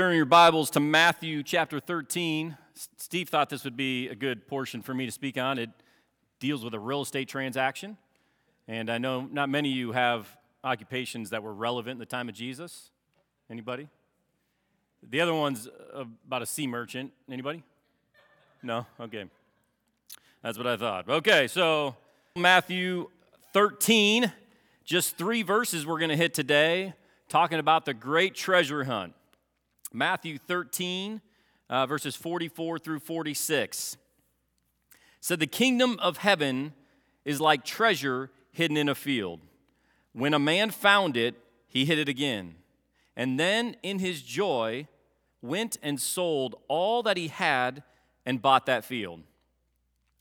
turn your Bibles to Matthew chapter 13. Steve thought this would be a good portion for me to speak on. It deals with a real estate transaction. And I know not many of you have occupations that were relevant in the time of Jesus. Anybody? The other one's about a sea merchant. Anybody? No? Okay. That's what I thought. Okay, so Matthew 13, just three verses we're going to hit today, talking about the great treasure hunt. Matthew 13, uh, verses 44 through 46. Said, The kingdom of heaven is like treasure hidden in a field. When a man found it, he hid it again. And then in his joy, went and sold all that he had and bought that field.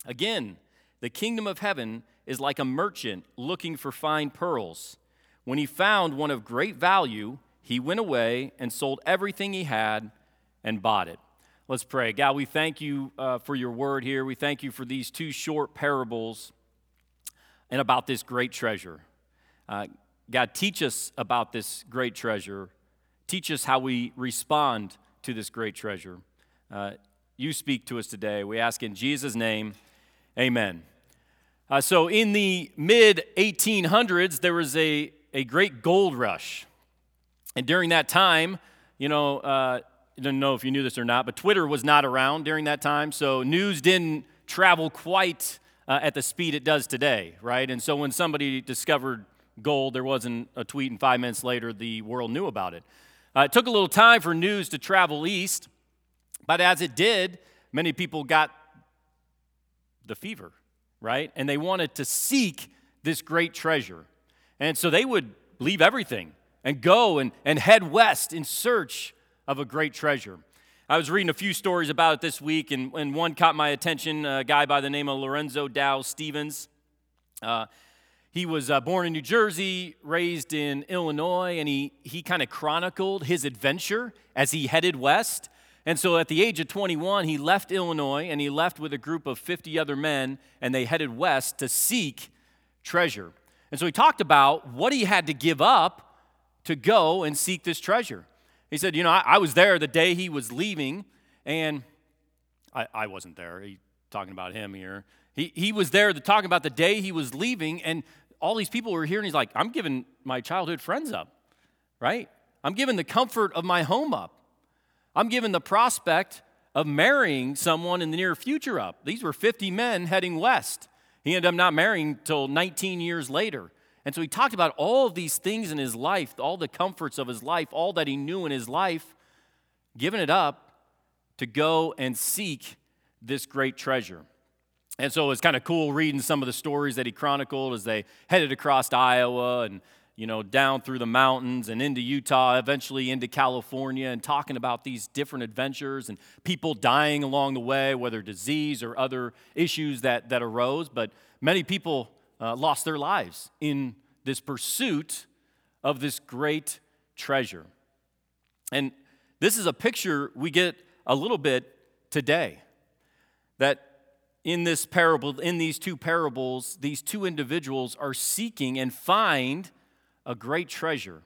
Again, the kingdom of heaven is like a merchant looking for fine pearls. When he found one of great value, he went away and sold everything he had and bought it. Let's pray. God, we thank you uh, for your word here. We thank you for these two short parables and about this great treasure. Uh, God, teach us about this great treasure. Teach us how we respond to this great treasure. Uh, you speak to us today. We ask in Jesus' name, amen. Uh, so, in the mid 1800s, there was a, a great gold rush. And during that time, you know, uh, I don't know if you knew this or not, but Twitter was not around during that time. So, news didn't travel quite uh, at the speed it does today, right? And so, when somebody discovered gold, there wasn't a tweet, and five minutes later, the world knew about it. Uh, it took a little time for news to travel east, but as it did, many people got the fever, right? And they wanted to seek this great treasure. And so they would leave everything and go and, and head west in search of a great treasure. I was reading a few stories about it this week, and, and one caught my attention a guy by the name of Lorenzo Dow Stevens. Uh, he was uh, born in New Jersey, raised in Illinois, and he, he kind of chronicled his adventure as he headed west. And so at the age of 21, he left Illinois and he left with a group of 50 other men, and they headed west to seek treasure. And so he talked about what he had to give up to go and seek this treasure. He said, You know, I, I was there the day he was leaving, and I, I wasn't there. He talking about him here. He, he was there to talk about the day he was leaving, and all these people were here, and he's like, I'm giving my childhood friends up, right? I'm giving the comfort of my home up. I'm giving the prospect of marrying someone in the near future up. These were 50 men heading west. He ended up not marrying until 19 years later. And so he talked about all of these things in his life, all the comforts of his life, all that he knew in his life, giving it up to go and seek this great treasure. And so it was kind of cool reading some of the stories that he chronicled as they headed across Iowa and you know down through the mountains and into Utah, eventually into California, and talking about these different adventures and people dying along the way, whether disease or other issues that that arose. But many people uh, lost their lives in this pursuit of this great treasure. And this is a picture we get a little bit today that in this parable, in these two parables, these two individuals are seeking and find a great treasure.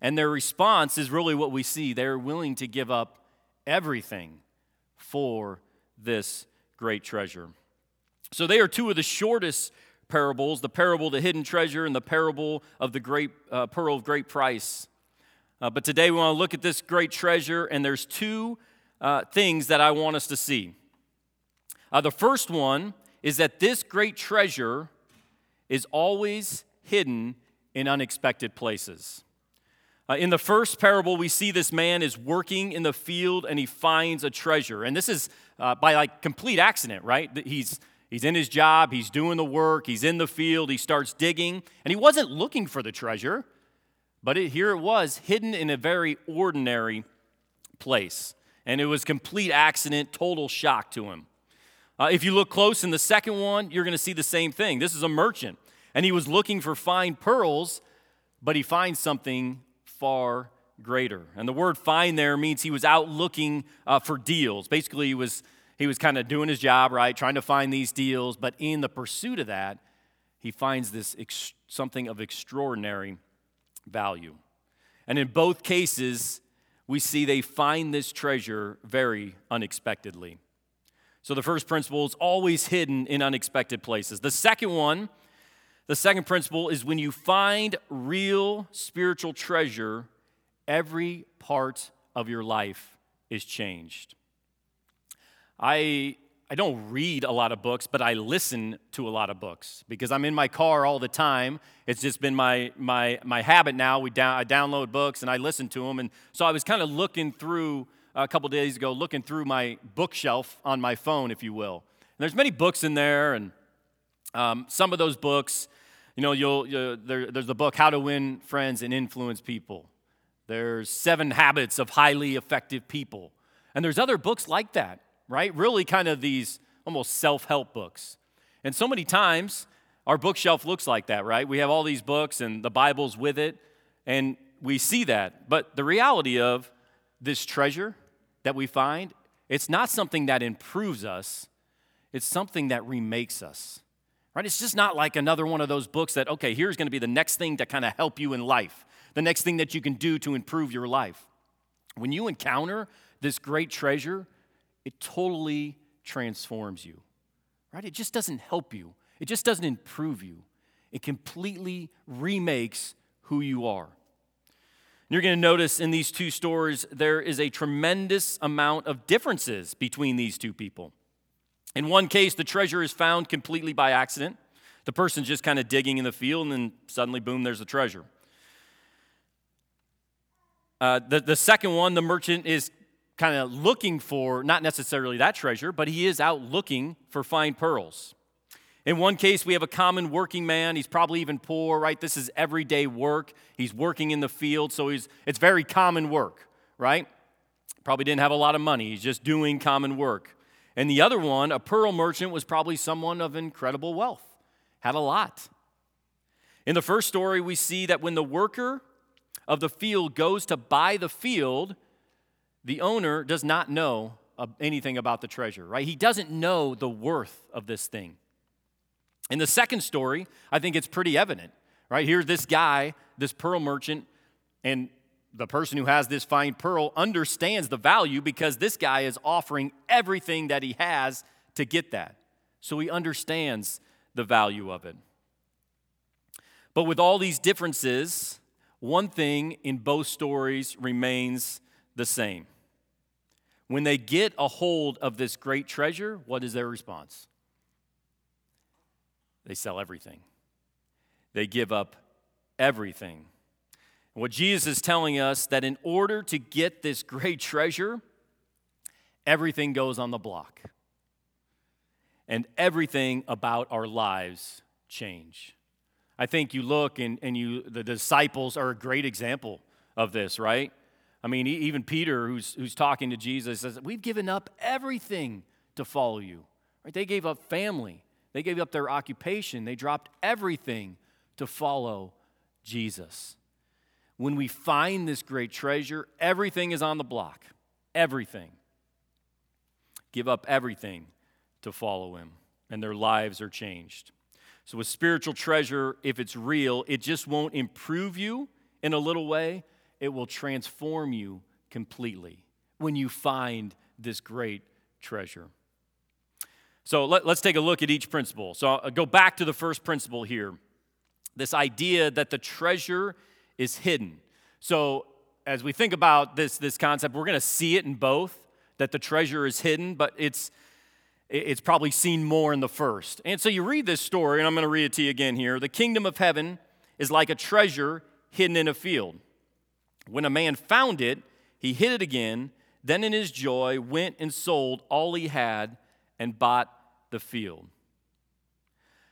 And their response is really what we see. They're willing to give up everything for this great treasure. So they are two of the shortest parables the parable of the hidden treasure and the parable of the great uh, pearl of great price. Uh, but today we want to look at this great treasure, and there's two uh, things that I want us to see. Uh, the first one is that this great treasure is always hidden in unexpected places. Uh, in the first parable, we see this man is working in the field and he finds a treasure. And this is uh, by like complete accident, right? He's, he's in his job, he's doing the work, he's in the field, he starts digging, and he wasn't looking for the treasure, but it, here it was, hidden in a very ordinary place. And it was complete accident, total shock to him. Uh, if you look close in the second one, you're going to see the same thing. This is a merchant, and he was looking for fine pearls, but he finds something far greater. And the word find there means he was out looking uh, for deals. Basically, he was, he was kind of doing his job, right, trying to find these deals, but in the pursuit of that, he finds this ex- something of extraordinary value. And in both cases, we see they find this treasure very unexpectedly. So the first principle is always hidden in unexpected places. The second one, the second principle is when you find real spiritual treasure, every part of your life is changed. I I don't read a lot of books, but I listen to a lot of books because I'm in my car all the time. It's just been my, my, my habit now. We down, I download books and I listen to them. And so I was kind of looking through a couple days ago, looking through my bookshelf on my phone, if you will. And there's many books in there, and um, some of those books, you know, you'll, you'll there, there's the book How to Win Friends and Influence People. There's Seven Habits of Highly Effective People. And there's other books like that right? Really, kind of these almost self help books. And so many times, our bookshelf looks like that, right? We have all these books and the Bible's with it, and we see that. But the reality of this treasure that we find, it's not something that improves us, it's something that remakes us. Right? It's just not like another one of those books that, okay, here's going to be the next thing to kind of help you in life, the next thing that you can do to improve your life. When you encounter this great treasure, it totally transforms you, right? It just doesn't help you, it just doesn't improve you. It completely remakes who you are. You're going to notice in these two stories, there is a tremendous amount of differences between these two people. In one case, the treasure is found completely by accident. The person's just kind of digging in the field, and then suddenly, boom, there's the treasure. Uh, the, the second one, the merchant is kind of looking for not necessarily that treasure, but he is out looking for fine pearls. In one case, we have a common working man. He's probably even poor, right? This is everyday work. He's working in the field, so he's, it's very common work, right? Probably didn't have a lot of money. He's just doing common work. And the other one, a pearl merchant, was probably someone of incredible wealth, had a lot. In the first story, we see that when the worker of the field goes to buy the field, the owner does not know anything about the treasure, right? He doesn't know the worth of this thing. In the second story, I think it's pretty evident, right? Here's this guy, this pearl merchant, and the person who has this fine pearl understands the value because this guy is offering everything that he has to get that. So he understands the value of it. But with all these differences, one thing in both stories remains the same. When they get a hold of this great treasure, what is their response? They sell everything, they give up everything. what Jesus is telling us that in order to get this great treasure, everything goes on the block. And everything about our lives change. I think you look and, and you the disciples are a great example of this, right? I mean, even Peter, who's, who's talking to Jesus, says, We've given up everything to follow you. Right? They gave up family, they gave up their occupation, they dropped everything to follow Jesus. When we find this great treasure, everything is on the block. Everything. Give up everything to follow him, and their lives are changed. So, a spiritual treasure, if it's real, it just won't improve you in a little way it will transform you completely when you find this great treasure. So let, us take a look at each principle. So I'll go back to the first principle here this idea that the treasure is hidden. So as we think about this, this concept, we're going to see it in both that the treasure is hidden, but it's it's probably seen more in the first. And so you read this story, and I'm going to read it to you again here. The kingdom of heaven is like a treasure hidden in a field. When a man found it, he hid it again, then in his joy went and sold all he had and bought the field.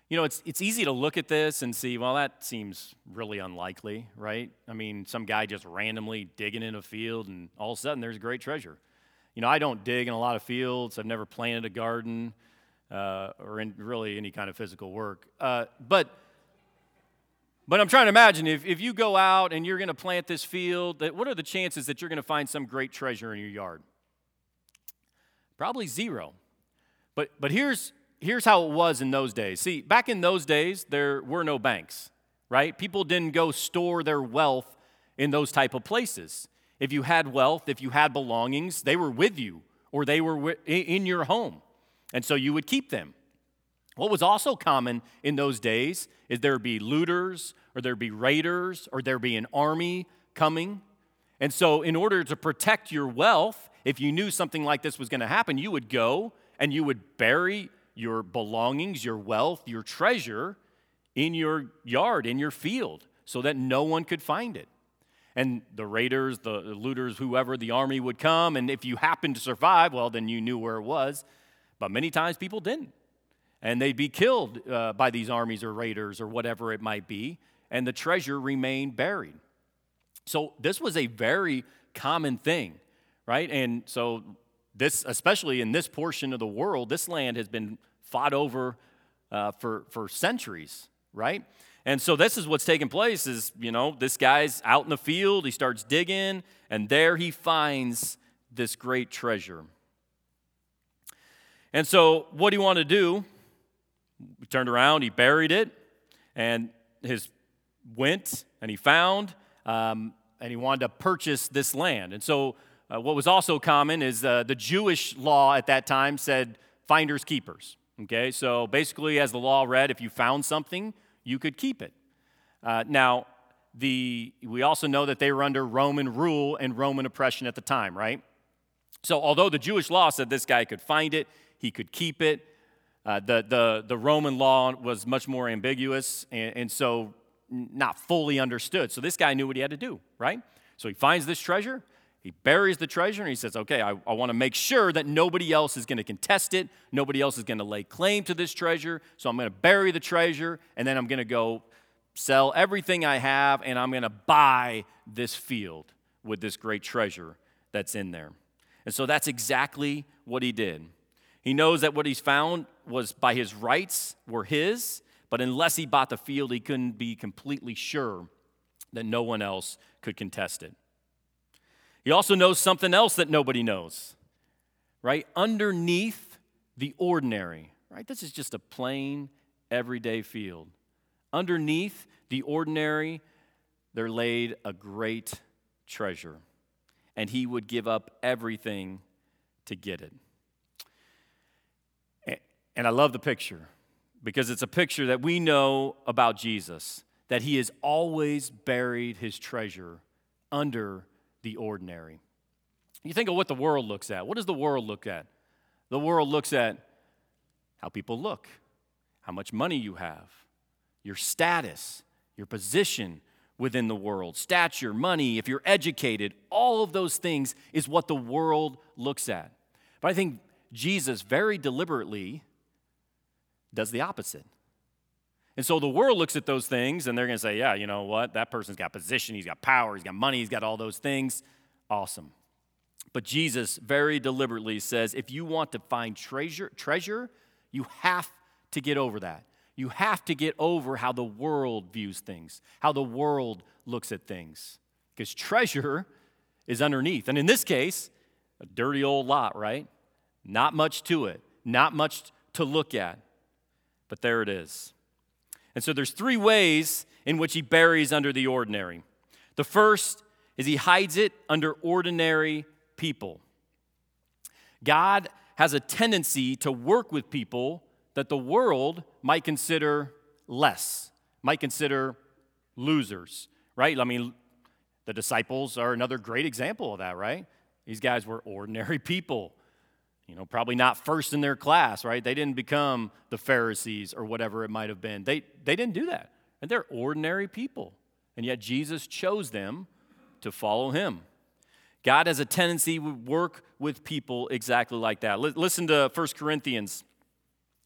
You know, it's, it's easy to look at this and see, well, that seems really unlikely, right? I mean, some guy just randomly digging in a field and all of a sudden there's a great treasure. You know, I don't dig in a lot of fields, I've never planted a garden uh, or in really any kind of physical work. Uh, but but I'm trying to imagine if, if you go out and you're going to plant this field, that what are the chances that you're going to find some great treasure in your yard? Probably zero. But, but here's, here's how it was in those days. See, back in those days, there were no banks, right? People didn't go store their wealth in those type of places. If you had wealth, if you had belongings, they were with you or they were in your home. And so you would keep them. What was also common in those days is there'd be looters or there'd be raiders or there'd be an army coming. And so, in order to protect your wealth, if you knew something like this was going to happen, you would go and you would bury your belongings, your wealth, your treasure in your yard, in your field, so that no one could find it. And the raiders, the looters, whoever, the army would come. And if you happened to survive, well, then you knew where it was. But many times people didn't. And they'd be killed uh, by these armies or raiders or whatever it might be. And the treasure remained buried. So this was a very common thing, right? And so this, especially in this portion of the world, this land has been fought over uh, for, for centuries, right? And so this is what's taking place is, you know, this guy's out in the field, he starts digging, and there he finds this great treasure. And so what do you want to do? He turned around, he buried it, and his went and he found, um, and he wanted to purchase this land. And so uh, what was also common is uh, the Jewish law at that time said finders keepers. Okay, so basically, as the law read, if you found something, you could keep it. Uh, now, the, we also know that they were under Roman rule and Roman oppression at the time, right? So, although the Jewish law said this guy could find it, he could keep it, uh, the, the, the Roman law was much more ambiguous and, and so not fully understood. So, this guy knew what he had to do, right? So, he finds this treasure, he buries the treasure, and he says, Okay, I, I want to make sure that nobody else is going to contest it, nobody else is going to lay claim to this treasure. So, I'm going to bury the treasure, and then I'm going to go sell everything I have, and I'm going to buy this field with this great treasure that's in there. And so that's exactly what he did. He knows that what he's found was by his rights were his, but unless he bought the field, he couldn't be completely sure that no one else could contest it. He also knows something else that nobody knows, right? Underneath the ordinary, right? This is just a plain, everyday field. Underneath the ordinary, there laid a great treasure, and he would give up everything to get it. And I love the picture because it's a picture that we know about Jesus that he has always buried his treasure under the ordinary. You think of what the world looks at. What does the world look at? The world looks at how people look, how much money you have, your status, your position within the world, stature, money, if you're educated, all of those things is what the world looks at. But I think Jesus very deliberately does the opposite. And so the world looks at those things and they're going to say, yeah, you know what? That person's got position, he's got power, he's got money, he's got all those things. Awesome. But Jesus very deliberately says if you want to find treasure, treasure, you have to get over that. You have to get over how the world views things, how the world looks at things. Because treasure is underneath. And in this case, a dirty old lot, right? Not much to it, not much to look at. But there it is. And so there's three ways in which he buries under the ordinary. The first is he hides it under ordinary people. God has a tendency to work with people that the world might consider less, might consider losers, right? I mean, the disciples are another great example of that, right? These guys were ordinary people you know, probably not first in their class, right? They didn't become the Pharisees or whatever it might have been. They, they didn't do that. And they're ordinary people. And yet Jesus chose them to follow him. God has a tendency to work with people exactly like that. listen to 1 Corinthians.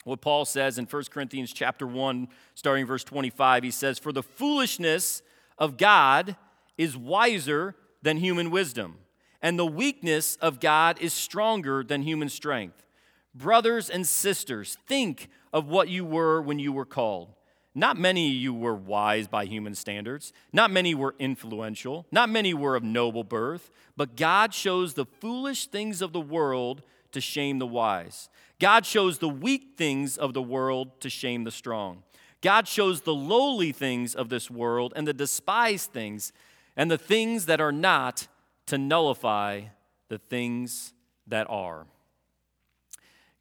What Paul says in 1 Corinthians chapter 1, starting verse 25, he says, For the foolishness of God is wiser than human wisdom and the weakness of God is stronger than human strength. Brothers and sisters, think of what you were when you were called. Not many of you were wise by human standards. Not many were influential. Not many were of noble birth. But God shows the foolish things of the world to shame the wise. God shows the weak things of the world to shame the strong. God shows the lowly things of this world and the despised things and the things that are not to nullify the things that are.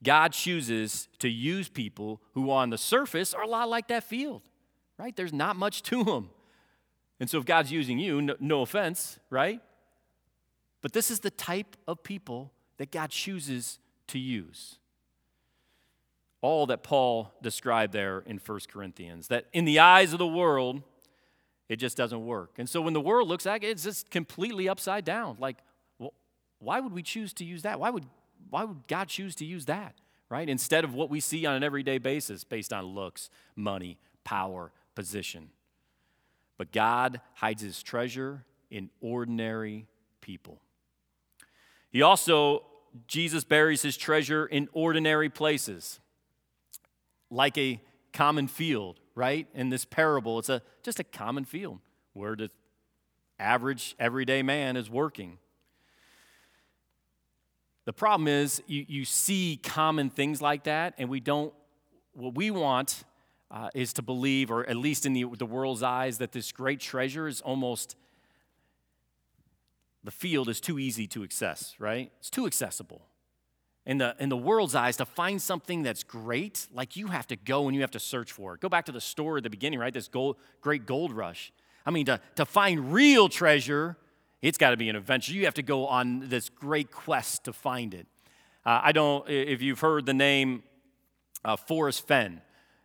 God chooses to use people who, on the surface, are a lot like that field, right? There's not much to them. And so, if God's using you, no, no offense, right? But this is the type of people that God chooses to use. All that Paul described there in 1 Corinthians, that in the eyes of the world, it just doesn't work. And so when the world looks at it, it's just completely upside down. Like, well, why would we choose to use that? Why would, why would God choose to use that, right? Instead of what we see on an everyday basis based on looks, money, power, position. But God hides his treasure in ordinary people. He also, Jesus buries his treasure in ordinary places, like a common field, right? In this parable, it's a, just a common field where the average, everyday man is working. The problem is, you, you see common things like that, and we don't, what we want uh, is to believe, or at least in the, the world's eyes, that this great treasure is almost the field is too easy to access, right? It's too accessible. In the, in the world's eyes, to find something that's great, like you have to go and you have to search for it. Go back to the store at the beginning, right? This gold, great gold rush. I mean, to, to find real treasure, it's got to be an adventure. You have to go on this great quest to find it. Uh, I don't, if you've heard the name uh, Forrest Fenn,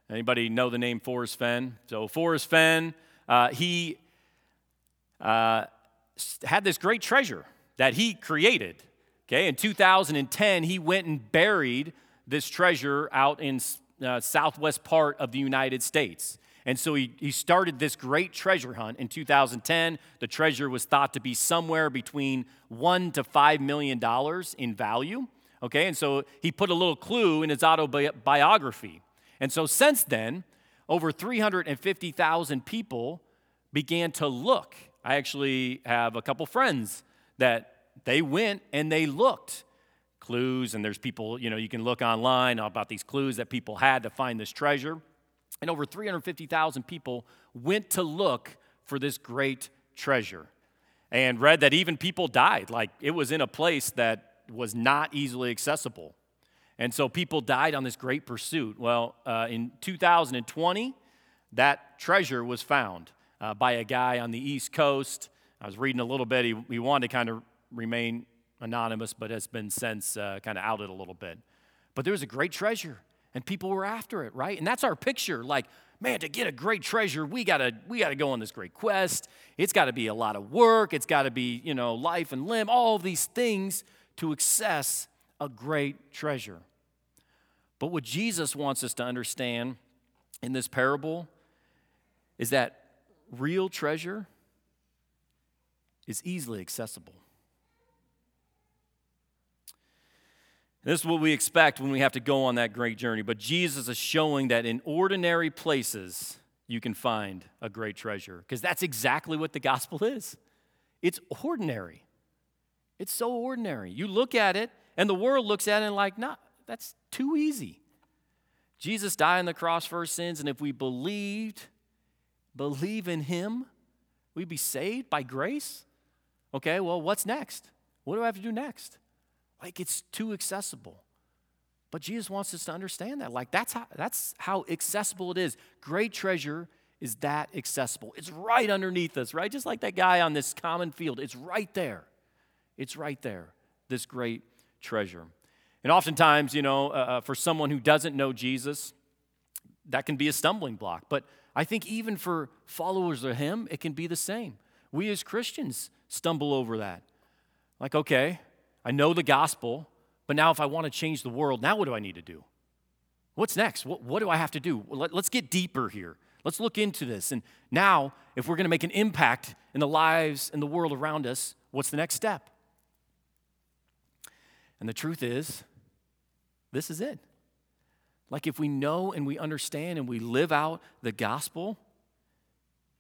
anybody know the name Forrest Fenn? So, Forrest Fenn, uh, he uh, had this great treasure that he created. Okay, in 2010, he went and buried this treasure out in uh, southwest part of the United States. And so he, he started this great treasure hunt in 2010. The treasure was thought to be somewhere between one to five million dollars in value. Okay, and so he put a little clue in his autobiography. And so since then, over 350,000 people began to look I actually have a couple friends that they went and they looked clues, and there's people, you know, you can look online about these clues that people had to find this treasure. And over 350,000 people went to look for this great treasure and read that even people died. Like it was in a place that was not easily accessible. And so people died on this great pursuit. Well, uh, in 2020, that treasure was found uh, by a guy on the East Coast. I was reading a little bit. He, he wanted to kind of remain anonymous, but has been since uh, kind of outed a little bit. But there was a great treasure, and people were after it, right? And that's our picture. Like, man, to get a great treasure, we gotta we gotta go on this great quest. It's got to be a lot of work. It's got to be you know life and limb, all these things to access a great treasure. But what Jesus wants us to understand in this parable is that real treasure is easily accessible. This is what we expect when we have to go on that great journey. But Jesus is showing that in ordinary places, you can find a great treasure. Because that's exactly what the gospel is it's ordinary. It's so ordinary. You look at it, and the world looks at it and, like, nah, that's too easy. Jesus died on the cross for our sins, and if we believed believe in Him, we'd be saved by grace. Okay, well, what's next? What do I have to do next? Like it's too accessible. But Jesus wants us to understand that. Like that's how that's how accessible it is. Great treasure is that accessible. It's right underneath us, right? Just like that guy on this common field. It's right there. It's right there. This great treasure. And oftentimes, you know, uh, uh for someone who doesn't know Jesus, that can be a stumbling block. But I think even for followers of Him, it can be the same. We as Christians stumble over that. Like, okay, I know the gospel, but now if I want to change the world, now what do I need to do? What's next? What, what do I have to do? Let, let's get deeper here. Let's look into this. And now, if we're going to make an impact in the lives and the world around us, what's the next step? And the truth is, this is it. Like if we know and we understand and we live out the gospel,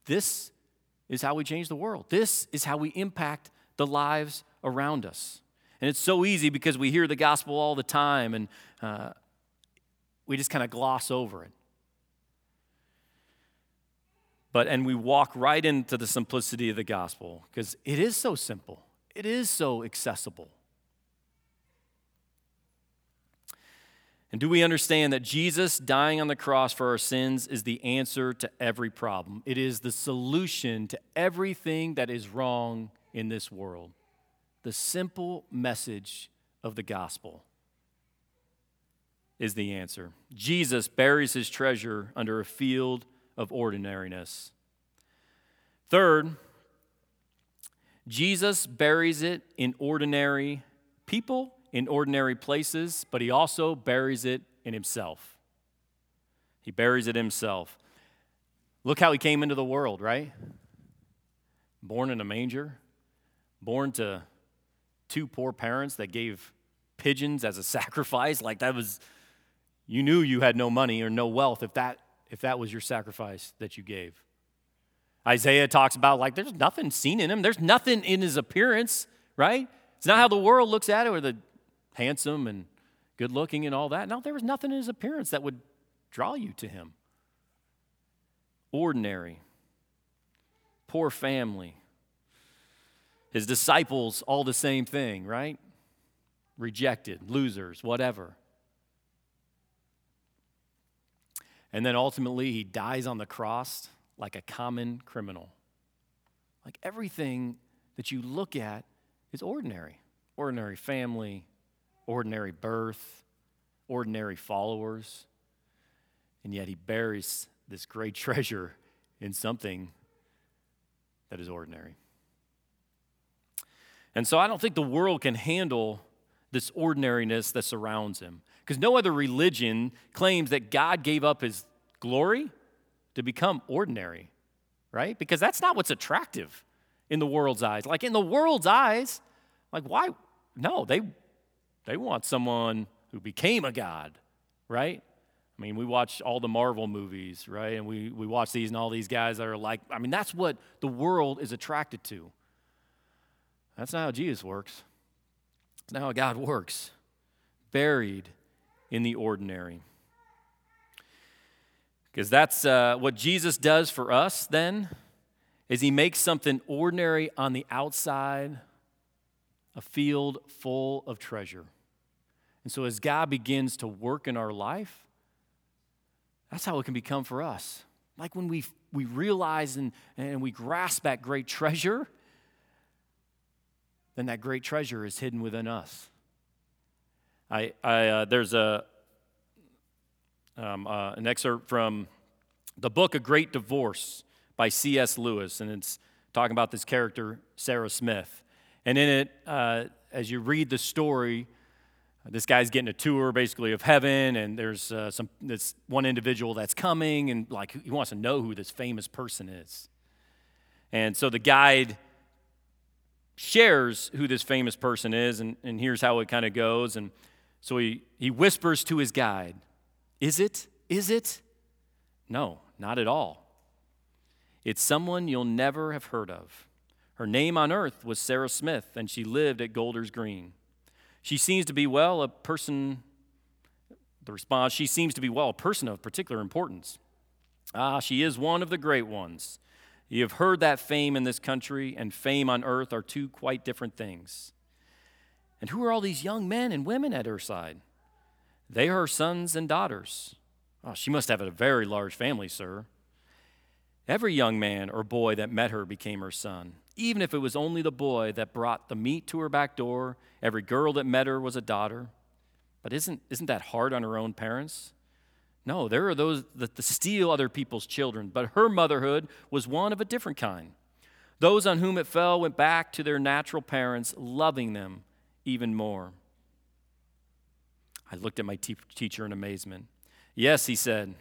this is how we change the world. This is how we impact the lives around us. And it's so easy because we hear the gospel all the time and uh, we just kind of gloss over it. But, and we walk right into the simplicity of the gospel because it is so simple, it is so accessible. And do we understand that Jesus dying on the cross for our sins is the answer to every problem? It is the solution to everything that is wrong in this world. The simple message of the gospel is the answer. Jesus buries his treasure under a field of ordinariness. Third, Jesus buries it in ordinary people in ordinary places, but he also buries it in himself. He buries it himself. Look how he came into the world, right? Born in a manger, born to two poor parents that gave pigeons as a sacrifice. Like that was, you knew you had no money or no wealth if that, if that was your sacrifice that you gave. Isaiah talks about like there's nothing seen in him, there's nothing in his appearance, right? It's not how the world looks at it or the handsome and good looking and all that. No, there was nothing in his appearance that would draw you to him. Ordinary, poor family. His disciples, all the same thing, right? Rejected, losers, whatever. And then ultimately, he dies on the cross like a common criminal. Like everything that you look at is ordinary ordinary family, ordinary birth, ordinary followers, and yet he buries this great treasure in something that is ordinary. And so I don't think the world can handle this ordinariness that surrounds him. Because no other religion claims that God gave up his glory to become ordinary, right? Because that's not what's attractive in the world's eyes. Like in the world's eyes, like why? No, they they want someone who became a God, right? I mean, we watch all the Marvel movies, right? And we, we watch these and all these guys that are like, I mean, that's what the world is attracted to. That's not how Jesus works. It's not how God works. Buried in the ordinary. Because that's uh, what Jesus does for us then, is he makes something ordinary on the outside a field full of treasure. And so, as God begins to work in our life, that's how it can become for us. Like when we, we realize and, and we grasp that great treasure, then that great treasure is hidden within us. I, I, uh, there's a, um, uh, an excerpt from the book A Great Divorce by C.S. Lewis, and it's talking about this character, Sarah Smith. And in it, uh, as you read the story, this guy's getting a tour basically of heaven, and there's uh, some this one individual that's coming, and like he wants to know who this famous person is. And so the guide shares who this famous person is, and, and here's how it kind of goes. And so he, he whispers to his guide, Is it? Is it? No, not at all. It's someone you'll never have heard of. Her name on earth was Sarah Smith, and she lived at Golders Green. She seems to be, well, a person, the response, she seems to be, well, a person of particular importance. Ah, she is one of the great ones. You have heard that fame in this country and fame on earth are two quite different things. And who are all these young men and women at her side? They are her sons and daughters. Oh, she must have a very large family, sir. Every young man or boy that met her became her son even if it was only the boy that brought the meat to her back door, every girl that met her was a daughter. But isn't, isn't that hard on her own parents? No, there are those that steal other people's children, but her motherhood was one of a different kind. Those on whom it fell went back to their natural parents, loving them even more. I looked at my te- teacher in amazement. Yes, he said,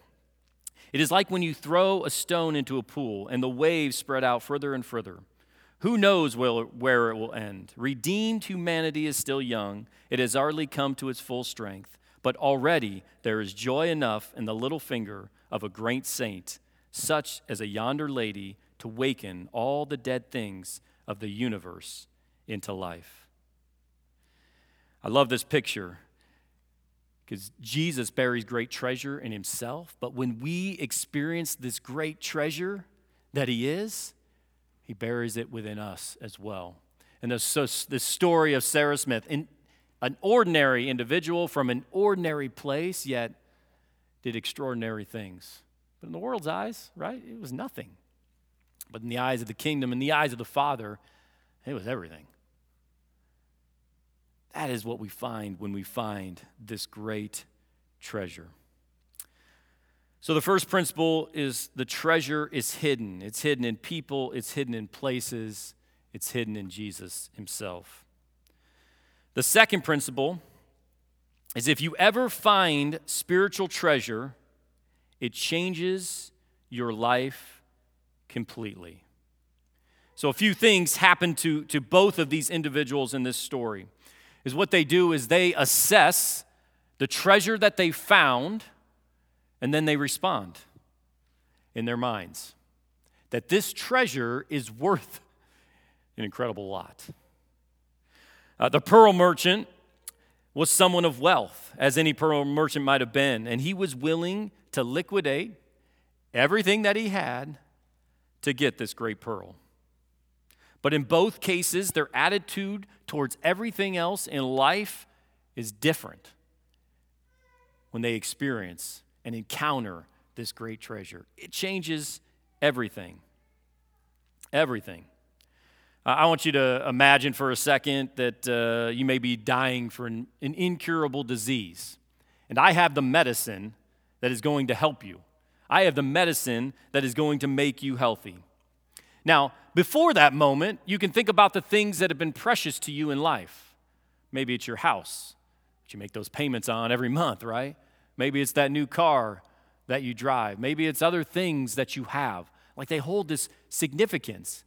it is like when you throw a stone into a pool and the waves spread out further and further. Who knows where it will end? Redeemed humanity is still young. It has hardly come to its full strength. But already there is joy enough in the little finger of a great saint, such as a yonder lady, to waken all the dead things of the universe into life. I love this picture because Jesus buries great treasure in himself. But when we experience this great treasure, that He is, He buries it within us as well. And this, this story of Sarah Smith, in, an ordinary individual from an ordinary place, yet did extraordinary things. But in the world's eyes, right, it was nothing. But in the eyes of the kingdom, in the eyes of the Father, it was everything. That is what we find when we find this great treasure. So, the first principle is the treasure is hidden. It's hidden in people, it's hidden in places, it's hidden in Jesus himself. The second principle is if you ever find spiritual treasure, it changes your life completely. So, a few things happen to, to both of these individuals in this story. Is what they do is they assess the treasure that they found and then they respond in their minds that this treasure is worth an incredible lot. Uh, the pearl merchant was someone of wealth, as any pearl merchant might have been, and he was willing to liquidate everything that he had to get this great pearl. But in both cases, their attitude towards everything else in life is different when they experience and encounter this great treasure. It changes everything. Everything. I want you to imagine for a second that uh, you may be dying for an, an incurable disease, and I have the medicine that is going to help you. I have the medicine that is going to make you healthy. Now, before that moment, you can think about the things that have been precious to you in life. Maybe it's your house that you make those payments on every month, right? Maybe it's that new car that you drive. Maybe it's other things that you have. Like they hold this significance.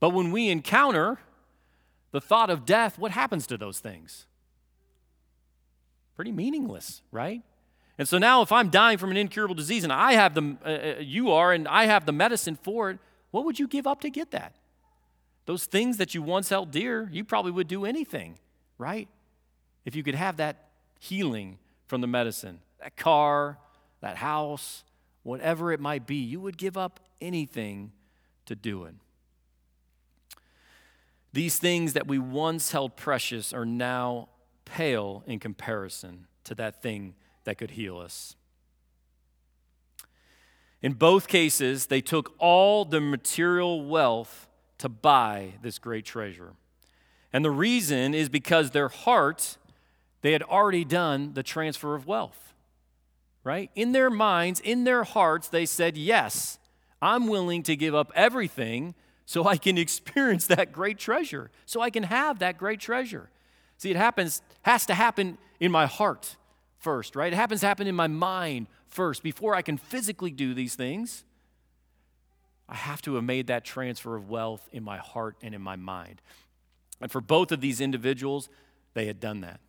But when we encounter the thought of death, what happens to those things? Pretty meaningless, right? And so now, if I'm dying from an incurable disease and I have the, uh, uh you are, and I have the medicine for it, what would you give up to get that? Those things that you once held dear, you probably would do anything, right? If you could have that healing from the medicine that car, that house, whatever it might be, you would give up anything to do it. These things that we once held precious are now pale in comparison to that thing that could heal us. In both cases, they took all the material wealth to buy this great treasure. And the reason is because their heart, they had already done the transfer of wealth right? In their minds, in their hearts, they said, Yes, I'm willing to give up everything so I can experience that great treasure, so I can have that great treasure. See, it happens, has to happen in my heart first, right? It happens to happen in my mind first before I can physically do these things. I have to have made that transfer of wealth in my heart and in my mind. And for both of these individuals, they had done that.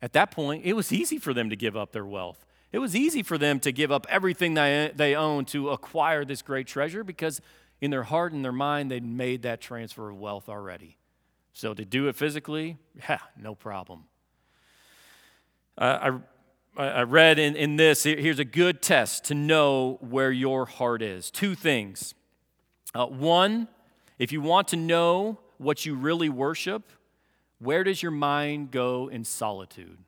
At that point, it was easy for them to give up their wealth. It was easy for them to give up everything they, they owned to acquire this great treasure because in their heart and their mind, they'd made that transfer of wealth already. So to do it physically, yeah, no problem. Uh, I, I read in, in this here's a good test to know where your heart is. Two things. Uh, one, if you want to know what you really worship, where does your mind go in solitude,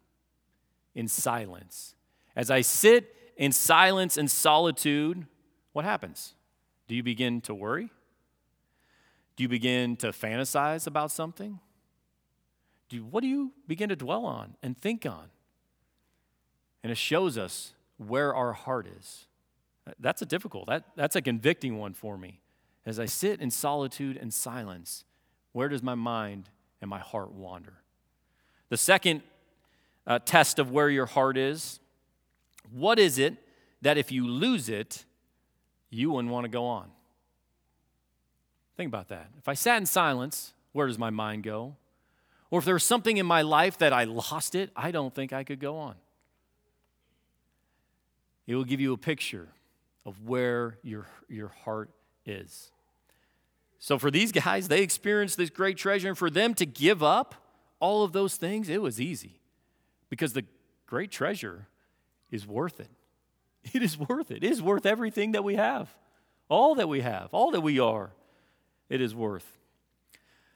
in silence? As I sit in silence and solitude, what happens? Do you begin to worry? Do you begin to fantasize about something? Do you, what do you begin to dwell on and think on? And it shows us where our heart is. That's a difficult, that, that's a convicting one for me. As I sit in solitude and silence, where does my mind and my heart wander? The second uh, test of where your heart is what is it that if you lose it, you wouldn't want to go on? Think about that. If I sat in silence, where does my mind go? Or if there was something in my life that I lost it, I don't think I could go on. It will give you a picture of where your, your heart is. So, for these guys, they experienced this great treasure, and for them to give up all of those things, it was easy because the great treasure is worth it. It is worth it. It is worth everything that we have. all that we have, all that we are, it is worth.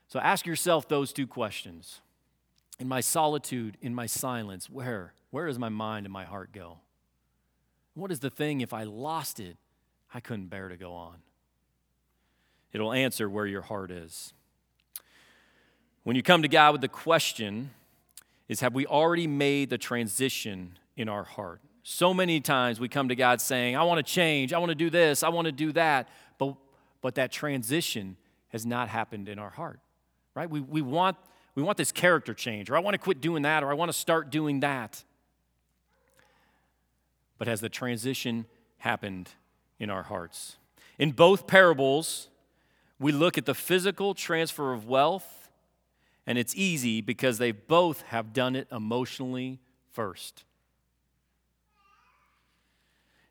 So ask yourself those two questions. In my solitude, in my silence, where? Where does my mind and my heart go? What is the thing if I lost it, I couldn't bear to go on? It'll answer where your heart is. When you come to God with the question, is have we already made the transition in our heart? So many times we come to God saying, I want to change, I want to do this, I want to do that, but, but that transition has not happened in our heart, right? We, we, want, we want this character change, or I want to quit doing that, or I want to start doing that. But has the transition happened in our hearts? In both parables, we look at the physical transfer of wealth, and it's easy because they both have done it emotionally first.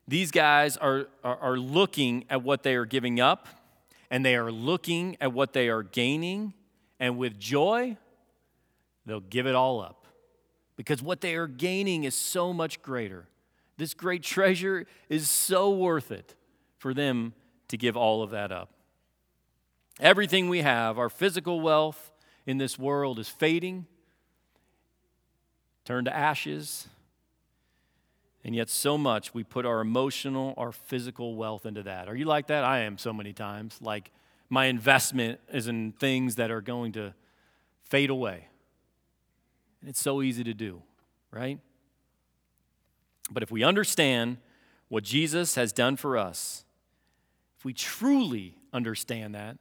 These guys are, are, are, looking at what they are giving up, and they are looking at what they are gaining, and with joy, they'll give it all up because what they are gaining is so much greater. This great treasure is so worth it for them to give all of that up. Everything we have, our physical wealth in this world, is fading, turned to ashes. And yet, so much we put our emotional, our physical wealth into that. Are you like that? I am so many times. Like, my investment is in things that are going to fade away. And it's so easy to do, right? But if we understand what Jesus has done for us, if we truly understand that,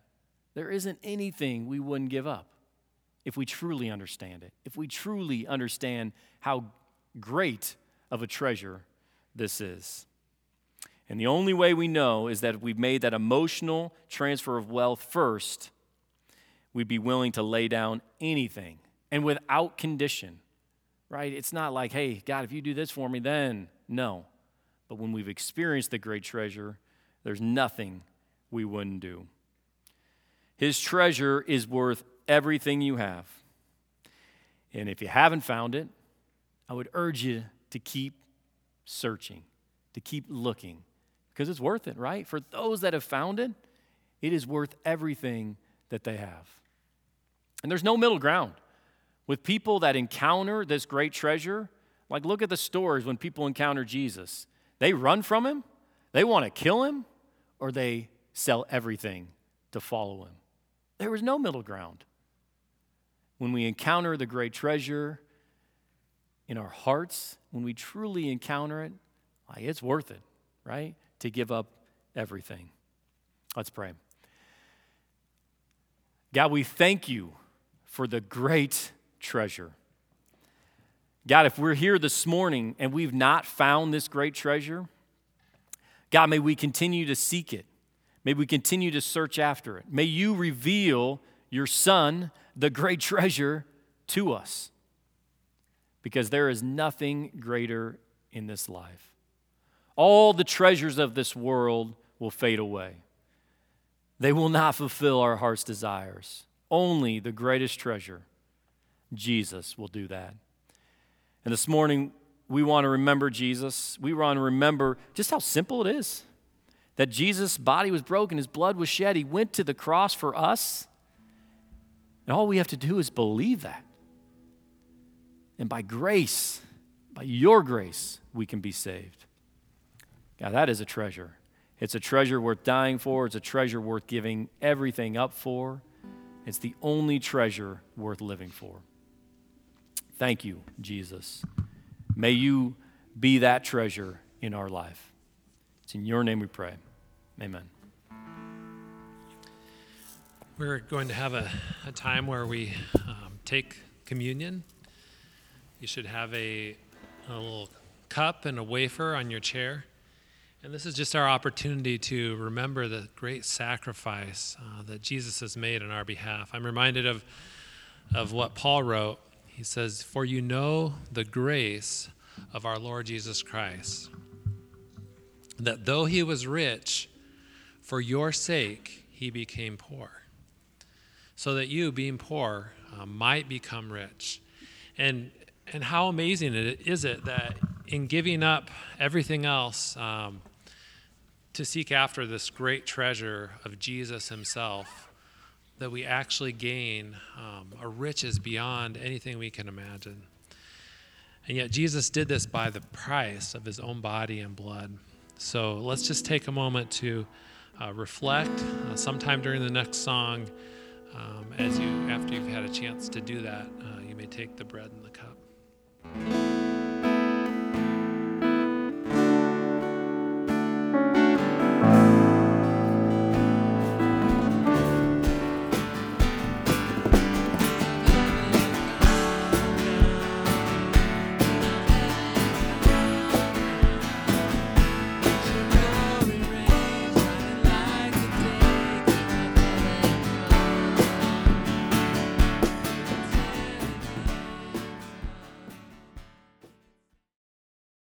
there isn't anything we wouldn't give up if we truly understand it, if we truly understand how great of a treasure this is. And the only way we know is that if we've made that emotional transfer of wealth first, we'd be willing to lay down anything and without condition right? It's not like, hey, God, if you do this for me, then no. But when we've experienced the great treasure, there's nothing we wouldn't do. His treasure is worth everything you have. And if you haven't found it, I would urge you to keep searching, to keep looking, because it's worth it, right? For those that have found it, it is worth everything that they have. And there's no middle ground. With people that encounter this great treasure, like look at the stories when people encounter Jesus. They run from him, they want to kill him, or they sell everything to follow him. There was no middle ground. When we encounter the great treasure in our hearts, when we truly encounter it, like it's worth it, right? To give up everything. Let's pray. God, we thank you for the great treasure. God, if we're here this morning and we've not found this great treasure, God, may we continue to seek it. May we continue to search after it. May you reveal your Son, the great treasure, to us. Because there is nothing greater in this life. All the treasures of this world will fade away, they will not fulfill our heart's desires. Only the greatest treasure Jesus will do that. And this morning, we want to remember Jesus. We want to remember just how simple it is that Jesus' body was broken, his blood was shed, he went to the cross for us. And all we have to do is believe that. And by grace, by your grace, we can be saved. God, that is a treasure. It's a treasure worth dying for, it's a treasure worth giving everything up for. It's the only treasure worth living for. Thank you, Jesus. May you be that treasure in our life. It's in your name we pray. Amen. We're going to have a, a time where we um, take communion. You should have a, a little cup and a wafer on your chair. And this is just our opportunity to remember the great sacrifice uh, that Jesus has made on our behalf. I'm reminded of, of what Paul wrote he says, For you know the grace of our Lord Jesus Christ, that though he was rich, for your sake he became poor, so that you, being poor, uh, might become rich. And, and how amazing it is it that in giving up everything else, um, to seek after this great treasure of Jesus Himself, that we actually gain um, a riches beyond anything we can imagine. And yet, Jesus did this by the price of His own body and blood. So let's just take a moment to uh, reflect. Uh, sometime during the next song, um, as you after you've had a chance to do that, uh, you may take the bread and the. Thank you.